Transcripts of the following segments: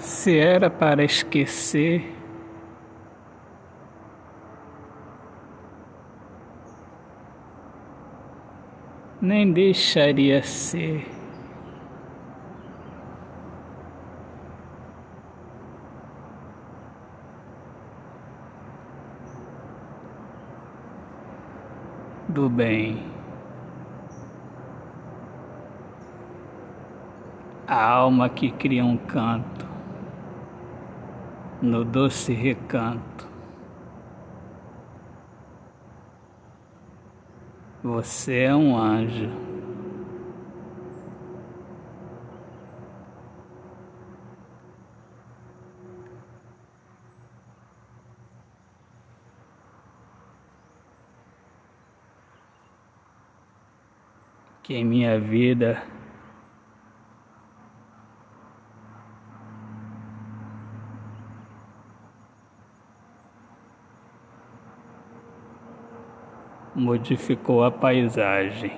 Se era para esquecer, nem deixaria ser. Do bem. A alma que cria um canto no doce recanto. Você é um anjo. Que em minha vida modificou a paisagem.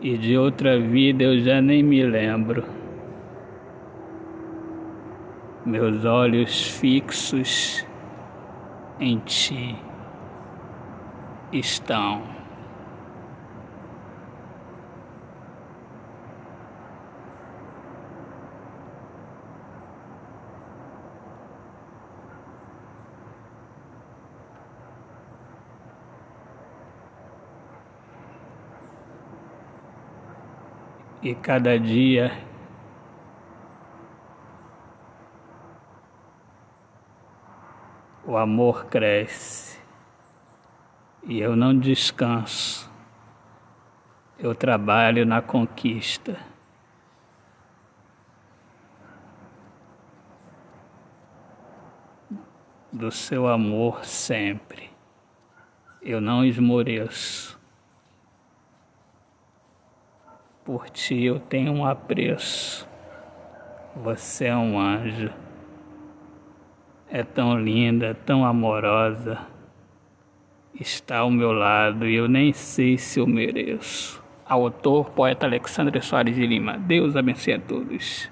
E de outra vida eu já nem me lembro. Meus olhos fixos em ti estão. E cada dia o amor cresce e eu não descanso. Eu trabalho na conquista. Do seu amor sempre. Eu não esmoreço. Por ti eu tenho um apreço. Você é um anjo. É tão linda, tão amorosa está ao meu lado e eu nem sei se eu mereço. Autor, poeta Alexandre Soares de Lima. Deus abençoe a todos.